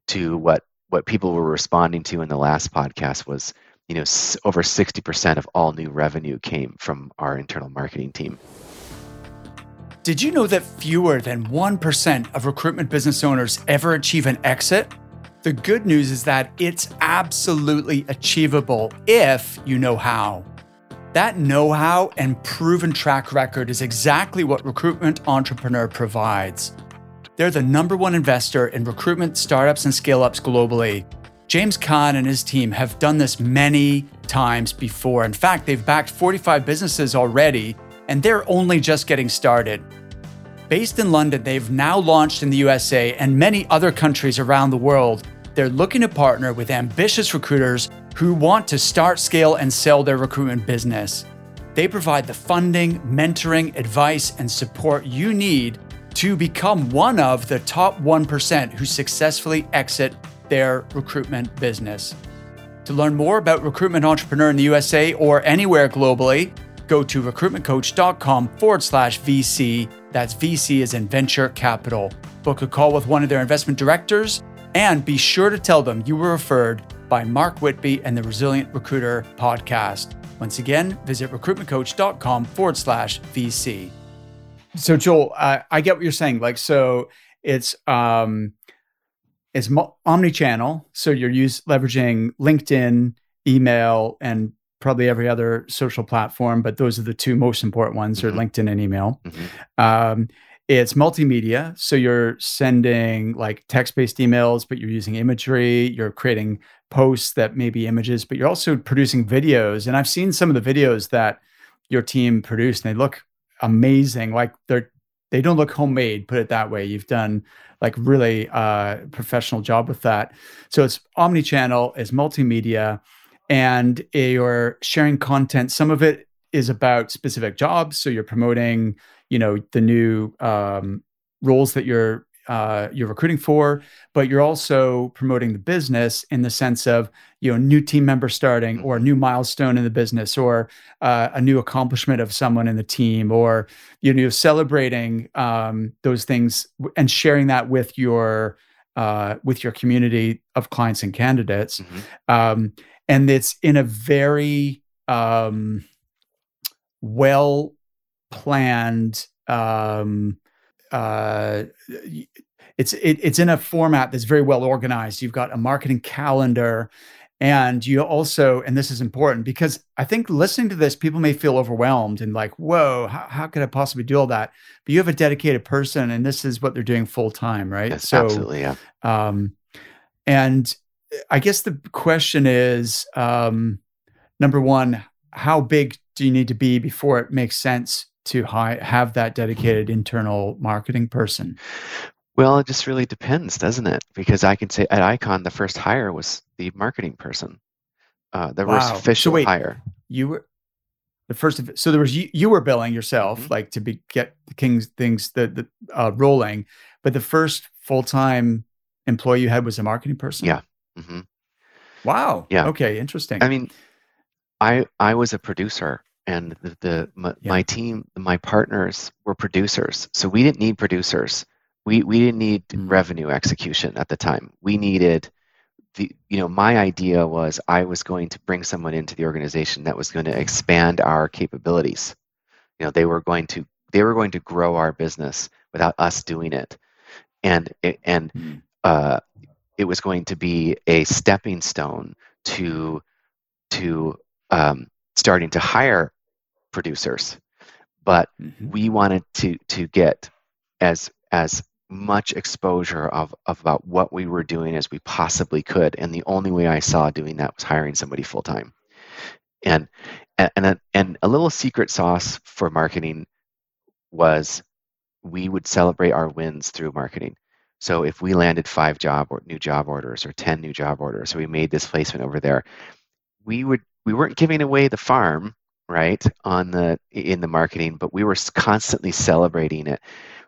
to what what people were responding to in the last podcast was you know over 60% of all new revenue came from our internal marketing team. Did you know that fewer than 1% of recruitment business owners ever achieve an exit? The good news is that it's absolutely achievable if you know how. That know how and proven track record is exactly what recruitment entrepreneur provides they're the number one investor in recruitment startups and scale ups globally. James Caan and his team have done this many times before. In fact, they've backed 45 businesses already, and they're only just getting started. Based in London, they've now launched in the USA and many other countries around the world. They're looking to partner with ambitious recruiters who want to start, scale, and sell their recruitment business. They provide the funding, mentoring, advice, and support you need to become one of the top 1% who successfully exit their recruitment business. To learn more about Recruitment Entrepreneur in the USA or anywhere globally, go to recruitmentcoach.com forward slash VC. That's VC as in venture capital. Book a call with one of their investment directors and be sure to tell them you were referred by Mark Whitby and the Resilient Recruiter podcast. Once again, visit recruitmentcoach.com forward slash VC. So Joel, uh, I get what you're saying. Like, so it's um, it's omni-channel. So you're use leveraging LinkedIn, email, and probably every other social platform, but those are the two most important ones: mm-hmm. are LinkedIn and email. Mm-hmm. Um, it's multimedia, so you're sending like text-based emails, but you're using imagery. You're creating posts that may be images, but you're also producing videos. And I've seen some of the videos that your team produced, and they look amazing. Like they're they don't look homemade, put it that way. You've done like really uh, professional job with that. So it's omni-channel, it's multimedia, and you're sharing content. Some of it is about specific jobs. So you're promoting, you know, the new um, roles that you're uh, you're recruiting for, but you're also promoting the business in the sense of you know new team member starting or a new milestone in the business or uh, a new accomplishment of someone in the team or you know celebrating um, those things and sharing that with your uh, with your community of clients and candidates, mm-hmm. um, and it's in a very um, well planned um, uh, it's it, it's in a format that's very well organized. You've got a marketing calendar, and you also, and this is important because I think listening to this, people may feel overwhelmed and like, "Whoa, how, how could I possibly do all that?" But you have a dedicated person, and this is what they're doing full time, right? Yes, so, absolutely, yeah. Um, and I guess the question is, um, number one, how big do you need to be before it makes sense to hi- have that dedicated internal marketing person? Well, it just really depends, doesn't it? Because I can say at Icon, the first hire was the marketing person. Uh, the wow. first official so wait, hire. You were the first. So there was you, you were billing yourself, mm-hmm. like to be get the King's things the the uh, rolling, but the first full time employee you had was a marketing person. Yeah. Mm-hmm. Wow. Yeah. Okay. Interesting. I mean, I I was a producer and the, the my, yeah. my, team my partners were producers so we didn't need producers we we didn't need mm. revenue execution at the time we needed the you know my idea was i was going to bring someone into the organization that was going to expand our capabilities you know they were going to they were going to grow our business without us doing it and and mm. uh, it was going to be a stepping stone to to um, starting to hire producers, but mm-hmm. we wanted to to get as as much exposure of, of about what we were doing as we possibly could, and the only way I saw doing that was hiring somebody full time. And and a, and a little secret sauce for marketing was we would celebrate our wins through marketing. So if we landed five job or new job orders or 10 new job orders, so we made this placement over there, we would we weren't giving away the farm right on the in the marketing but we were constantly celebrating it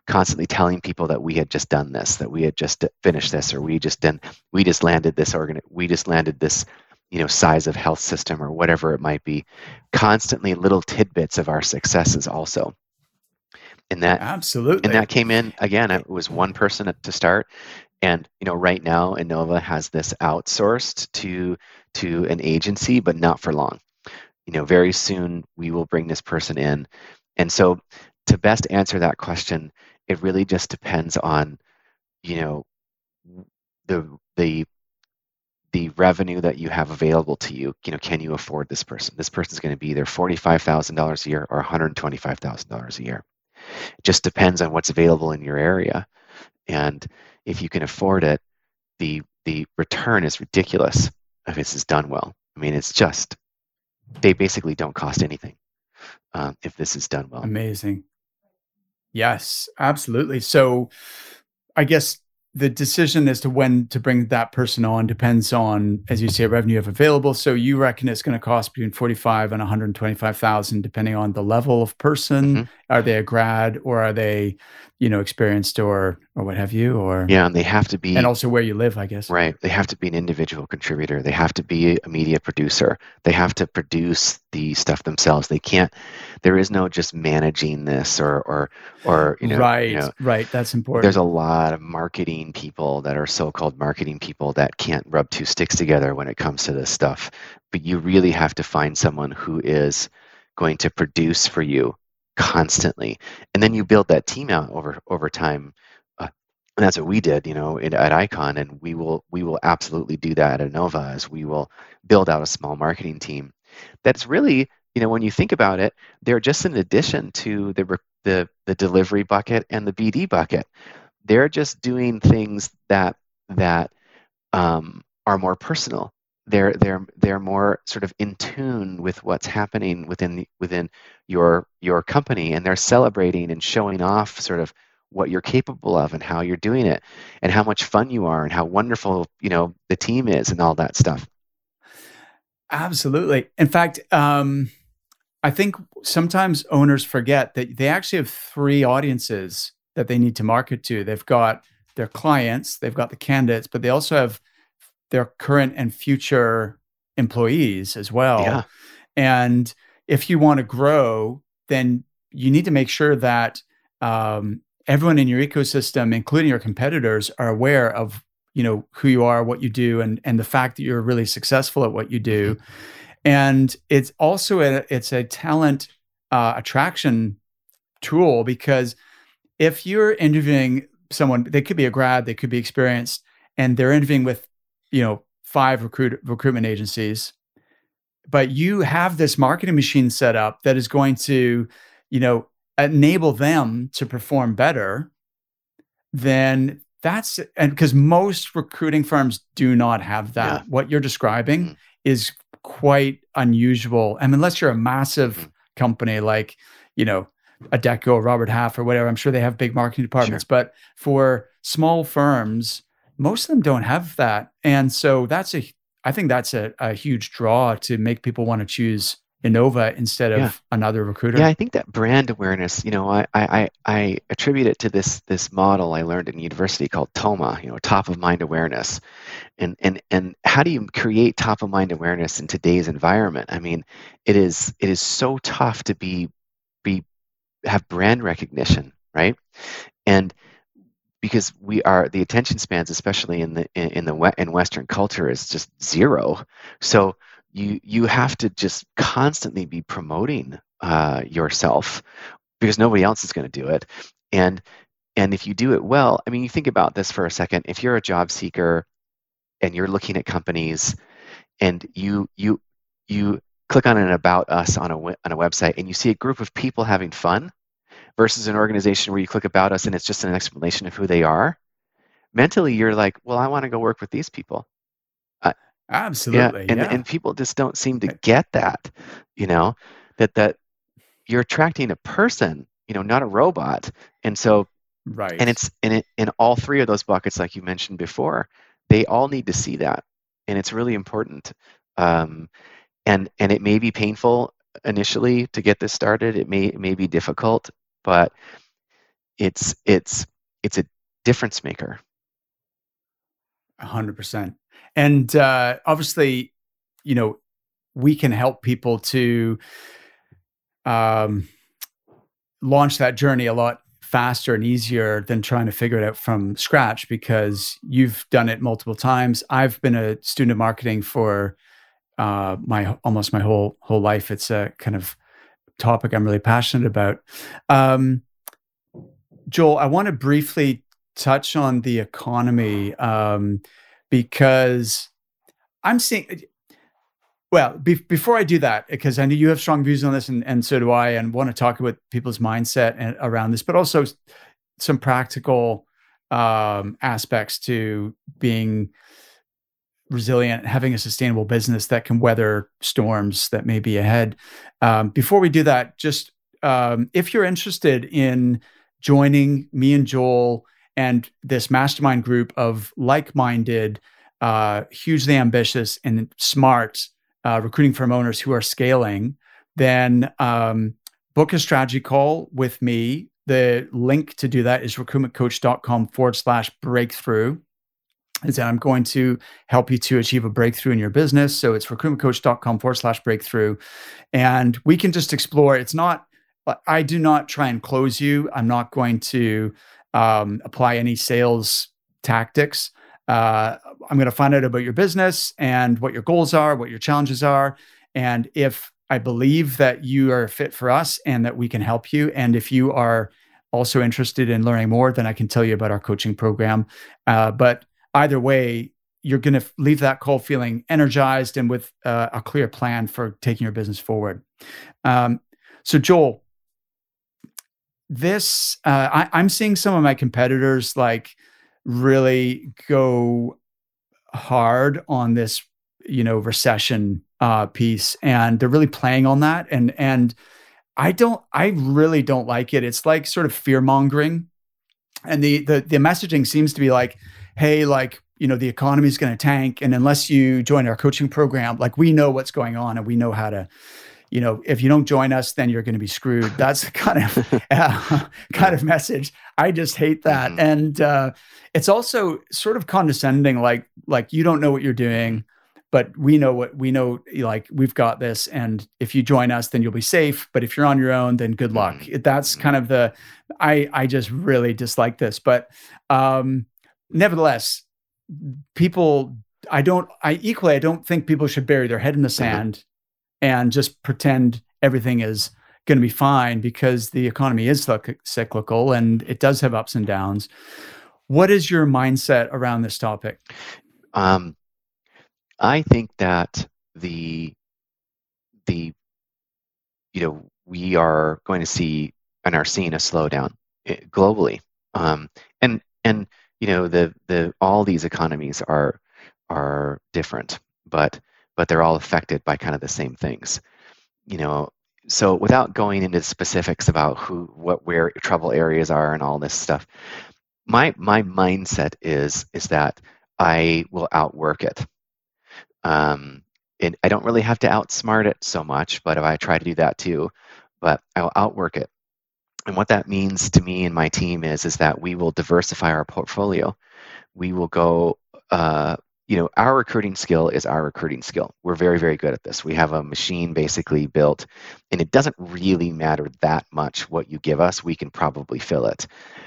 constantly telling people that we had just done this that we had just finished this or we just done we just landed this organ we just landed this you know size of health system or whatever it might be. Constantly little tidbits of our successes also. And that absolutely and that came in again it was one person to start. And you know right now Innova has this outsourced to to an agency but not for long you know very soon we will bring this person in. And so to best answer that question it really just depends on you know the the the revenue that you have available to you. You know can you afford this person? This person's going to be either $45000 a year or $125000 a year. It just depends on what's available in your area. And if you can afford it the the return is ridiculous if this is done well. I mean it's just they basically don't cost anything um, if this is done well. Amazing. Yes absolutely. So i guess the decision as to when to bring that person on depends on, as you say, revenue of available. So you reckon it's going to cost between forty-five and one hundred twenty-five thousand, depending on the level of person. Mm-hmm. Are they a grad or are they, you know, experienced or or what have you? Or yeah, and they have to be, and also where you live, I guess. Right, they have to be an individual contributor. They have to be a media producer. They have to produce the stuff themselves. They can't. There is no just managing this or or or you know. Right, you know, right. That's important. There's a lot of marketing people that are so-called marketing people that can't rub two sticks together when it comes to this stuff. But you really have to find someone who is going to produce for you constantly and then you build that team out over over time uh, and that's what we did you know in, at icon and we will we will absolutely do that at Innova as we will build out a small marketing team that's really you know when you think about it they're just an addition to the the the delivery bucket and the bd bucket. They're just doing things that that um, are more personal. They're they're they're more sort of in tune with what's happening within the, within your your company and they're celebrating and showing off sort of what you're capable of and how you're doing it and how much fun you are and how wonderful you know the team is and all that stuff. Absolutely. In fact um, i think sometimes owners forget that they actually have three audiences that they need to market to they've got their clients they've got the candidates but they also have their current and future employees as well. Yeah. And if you want to grow, then you need to make sure that um, everyone in your ecosystem, including your competitors, are aware of you know who you are, what you do, and and the fact that you're really successful at what you do. Mm-hmm. And it's also a it's a talent uh, attraction tool because if you're interviewing someone, they could be a grad, they could be experienced, and they're interviewing with you know five recruit recruitment agencies but you have this marketing machine set up that is going to you know enable them to perform better then that's and because most recruiting firms do not have that yeah. what you're describing mm-hmm. Is quite unusual and unless you're a massive mm-hmm. company like you know Adecco, or Robert Half, or whatever. I'm sure they have big marketing departments, sure. but for small firms, most of them don't have that. And so that's a, I think that's a, a huge draw to make people want to choose Innova instead of yeah. another recruiter. Yeah, I think that brand awareness, you know, I, I, I attribute it to this this model I learned in university called TOMA, you know, top of mind awareness. And and and how do you create top of mind awareness in today's environment? I mean, it is it is so tough to be be have brand recognition, right? And because we are the attention spans especially in the in, in the in western culture is just zero so you you have to just constantly be promoting uh, yourself because nobody else is going to do it. And and if you do it well i mean you think about this for a second. If you're a job seeker and you're looking at companies and you you you click on an about us on a on a website and you see a group of people having fun versus an organization where you click about us and it's just an explanation of who they are mentally you're like well i want to go work with these people absolutely yeah and, yeah. and people just don't seem to get that you know that that you're attracting a person you know not a robot and so right and it's in it in all three of those buckets like you mentioned before they all need to see that and it's really important um, and and it may be painful initially to get this started. It may it may be difficult, but it's it's it's a difference maker. A hundred percent. And uh, obviously, you know, we can help people to um, launch that journey a lot faster and easier than trying to figure it out from scratch because you've done it multiple times. I've been a student of marketing for uh, my almost my whole whole life. It's a kind of topic I'm really passionate about. Um, Joel, I want to briefly touch on the economy um, because I'm seeing. Well, be- before I do that, because I know you have strong views on this, and, and so do I, and want to talk about people's mindset and, around this, but also some practical um, aspects to being resilient, having a sustainable business that can weather storms that may be ahead. Um, before we do that, just um, if you're interested in joining me and Joel and this mastermind group of like-minded, uh, hugely ambitious and smart uh, recruiting firm owners who are scaling, then um, book a strategy call with me. The link to do that is recruitmentcoach.com forward slash breakthrough. Is that I'm going to help you to achieve a breakthrough in your business. So it's recruitmentcoach.com forward slash breakthrough. And we can just explore. It's not, I do not try and close you. I'm not going to um, apply any sales tactics. Uh, I'm going to find out about your business and what your goals are, what your challenges are. And if I believe that you are fit for us and that we can help you, and if you are also interested in learning more, then I can tell you about our coaching program. Uh, but either way, you're going to leave that call feeling energized and with uh, a clear plan for taking your business forward. Um, so, Joel, this uh, I, I'm seeing some of my competitors like really go hard on this, you know, recession uh, piece, and they're really playing on that. And and I don't, I really don't like it. It's like sort of fear mongering, and the the the messaging seems to be like, hey, like you know, the economy is going to tank, and unless you join our coaching program, like we know what's going on and we know how to you know, if you don't join us, then you're going to be screwed. That's kind of uh, kind of message. I just hate that, mm-hmm. and uh, it's also sort of condescending. Like like you don't know what you're doing, but we know what we know. Like we've got this, and if you join us, then you'll be safe. But if you're on your own, then good luck. Mm-hmm. That's kind of the. I I just really dislike this, but um, nevertheless, people. I don't. I equally. I don't think people should bury their head in the mm-hmm. sand and just pretend everything is going to be fine because the economy is cyclical and it does have ups and downs. What is your mindset around this topic? Um, I think that the the you know we are going to see and are seeing a slowdown eh, globally, um, and and you know the the all these economies are are different, but but they're all affected by kind of the same things. You know, so without going into specifics about who, what, where trouble areas are and all this stuff, my my mindset is is that I will outwork it. Um, and I don't really have to outsmart it so much, but if I try to do that too. But I'll outwork it. And what that means to me and my team is is that we will diversify our portfolio. We will go uh, you know, our recruiting skill is our recruiting skill. We're very, very good at this. We have a machine basically built, and it doesn't really matter that much what you give us. We can probably fill it,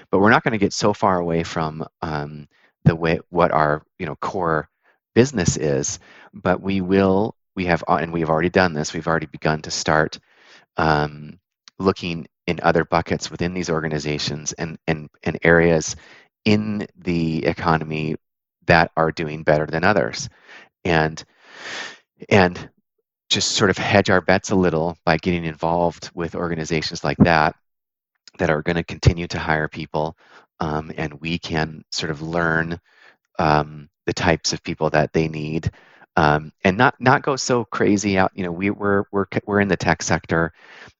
but we're not going to get so far away from um, the way what our you know core business is. But we will. We have, and we have already done this. We've already begun to start um, looking in other buckets within these organizations and and and areas in the economy that are doing better than others. And and just sort of hedge our bets a little by getting involved with organizations like that that are going to continue to hire people um, and we can sort of learn um, the types of people that they need um, and not not go so crazy out you know we, we're we're we're in the tech sector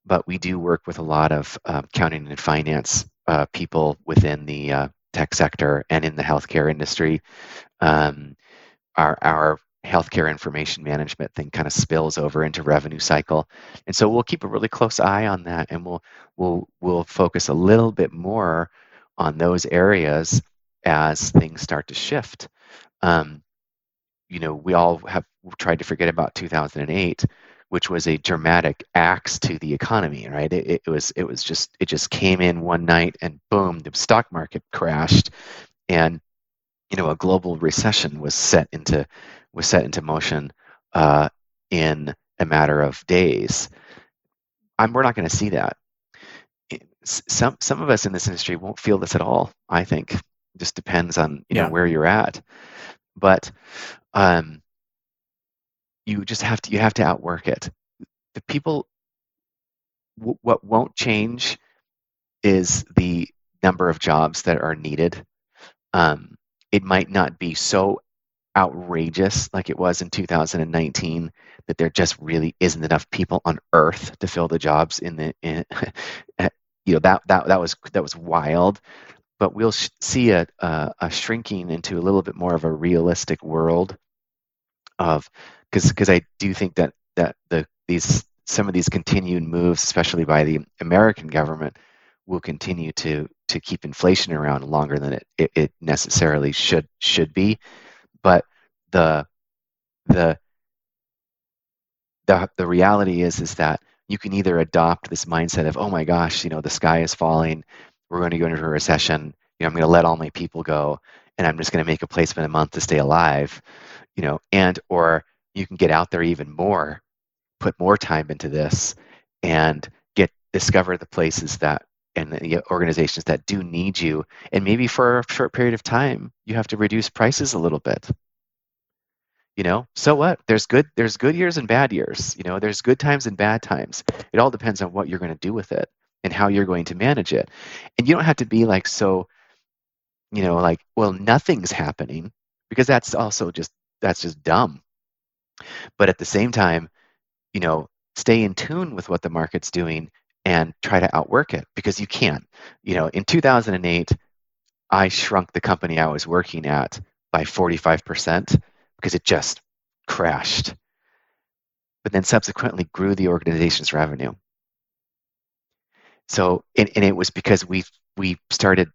but we do work with a lot of uh, accounting and finance uh, people within the uh, tech sector and in the healthcare industry. Um, our our healthcare information management thing kind of spills over into revenue cycle. And so we'll keep a really close eye on that and we'll we'll we'll focus a little bit more on those areas as things start to shift. Um, you know, we all have tried to forget about 2008, which was a dramatic axe to the economy, right? It, it was it was just it just came in one night and boom, the stock market crashed, and you know a global recession was set into was set into motion uh, in a matter of days. I'm, we're not going to see that. Some some of us in this industry won't feel this at all. I think it just depends on you yeah. know where you're at, but um, you just have to you have to outwork it. The people, w- what won't change is the number of jobs that are needed. Um, it might not be so outrageous like it was in 2019 that there just really isn't enough people on earth to fill the jobs in the in, you know that that that was that was wild but we'll sh- see a, a, a shrinking into a little bit more of a realistic world of because because I do think that that the these some of these continued moves especially by the American government will continue to to keep inflation around longer than it, it, it necessarily should should be. But the the the the reality is is that you can either adopt this mindset of oh my gosh you know the sky is falling. We're going to go into a recession. You know i'm going to let all my people go and i'm just going to make a placement a month to stay alive you know and or you can get out there even more put more time into this and get discover the places that and the organizations that do need you. And maybe for a short period of time you have to reduce prices a little bit. You know so what? There's good there's good years and bad years you know there's good times and bad times. It all depends on what you're going to do with it and how you're going to manage it. And you don't have to be like so you know like well nothing's happening because that's also just that's just dumb but at the same time you know stay in tune with what the market's doing and try to outwork it because you can. You know, in 2008, I shrunk the company I was working at by 45% because it just crashed. But then subsequently grew the organization's revenue. So, and, and it was because we we started,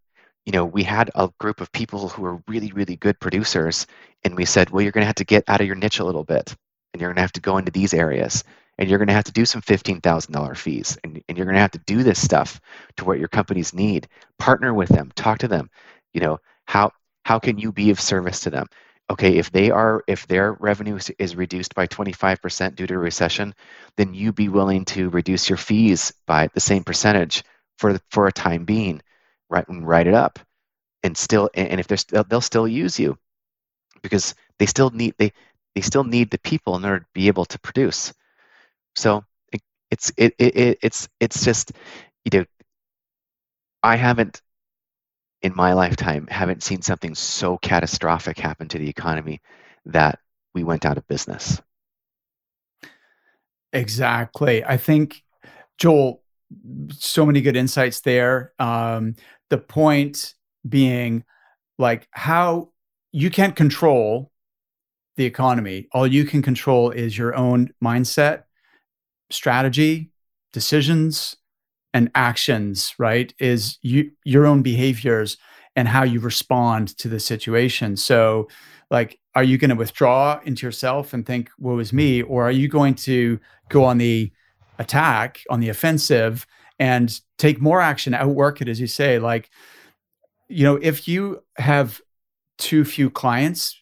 you know, we had a group of people who were really, really good producers, and we said, well, you're going to have to get out of your niche a little bit, and you're going to have to go into these areas and you're going to have to do some $15,000 fees and, and you're going to have to do this stuff to what your companies need. Partner with them talk to them you know how how can you be of service to them? Okay if they are if their revenue is reduced by 25% due to a recession then you be willing to reduce your fees by the same percentage for for a time being and write it up and still and if they're they'll still use you because they still need they they still need the people in order to be able to produce so it, it's it, it it's it's just you know I haven't in my lifetime haven't seen something so catastrophic happen to the economy that we went out of business. Exactly. I think Joel, so many good insights there. Um, the point being like how you can't control the economy. All you can control is your own mindset strategy, decisions, and actions, right? Is you your own behaviors and how you respond to the situation. So, like, are you going to withdraw into yourself and think, woe is me? Or are you going to go on the attack, on the offensive, and take more action, outwork it, as you say? Like, you know, if you have too few clients,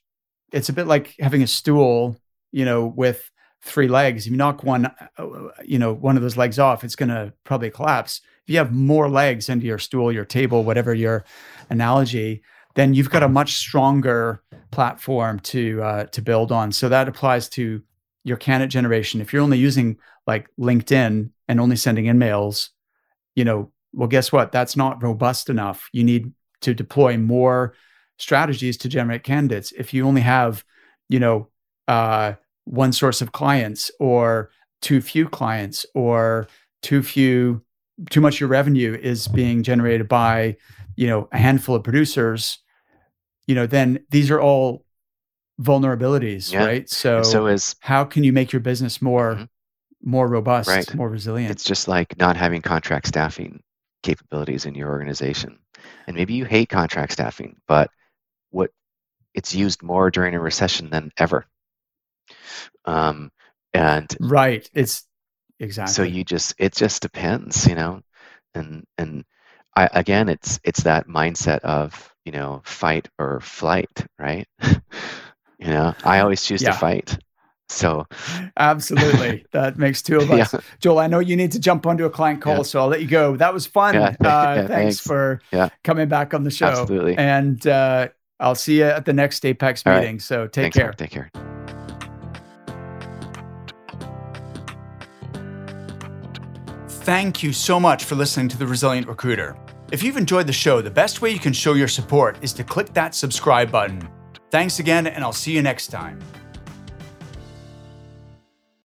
it's a bit like having a stool, you know, with three legs. If you knock one, uh, you know, one of those legs off, it's going to probably collapse. If you have more legs into your stool, your table, whatever your analogy, then you've got a much stronger platform to uh, to build on. So that applies to your candidate generation. If you're only using like LinkedIn and only sending InMails, you know, well, guess what? That's not robust enough. You need to deploy more strategies to generate candidates. If you only have, you know, uh, one source of clients or too few clients or too few too much of your revenue is being generated by you know a handful of producers you know then these are all vulnerabilities, Yeah. right? So, And so is how can you make your business more Mhm. More robust, Right. more resilient? it's just like not having contract staffing capabilities in your organization. And maybe you hate contract staffing, but what it's used more during a recession than ever. Um, and right. It's exactly. so you just it just depends, you know. And and I again it's it's that mindset of, you know, fight or flight, right? you know, I always choose Yeah. to fight. So Absolutely. That makes two of yeah, us. Joel, I know you need to jump onto a client call, Yeah. so I'll let you go. That was fun. Yeah, uh, yeah, thanks, thanks. for Yeah. coming back on the show. absolutely. And uh, I'll see you at the next Apex All right. meeting. So take Thanks, care. Mark. Take care. Thank you so much for listening to The Resilient Recruiter. If you've enjoyed the show, the best way you can show your support is to click that subscribe button. Thanks again, and I'll see you next time.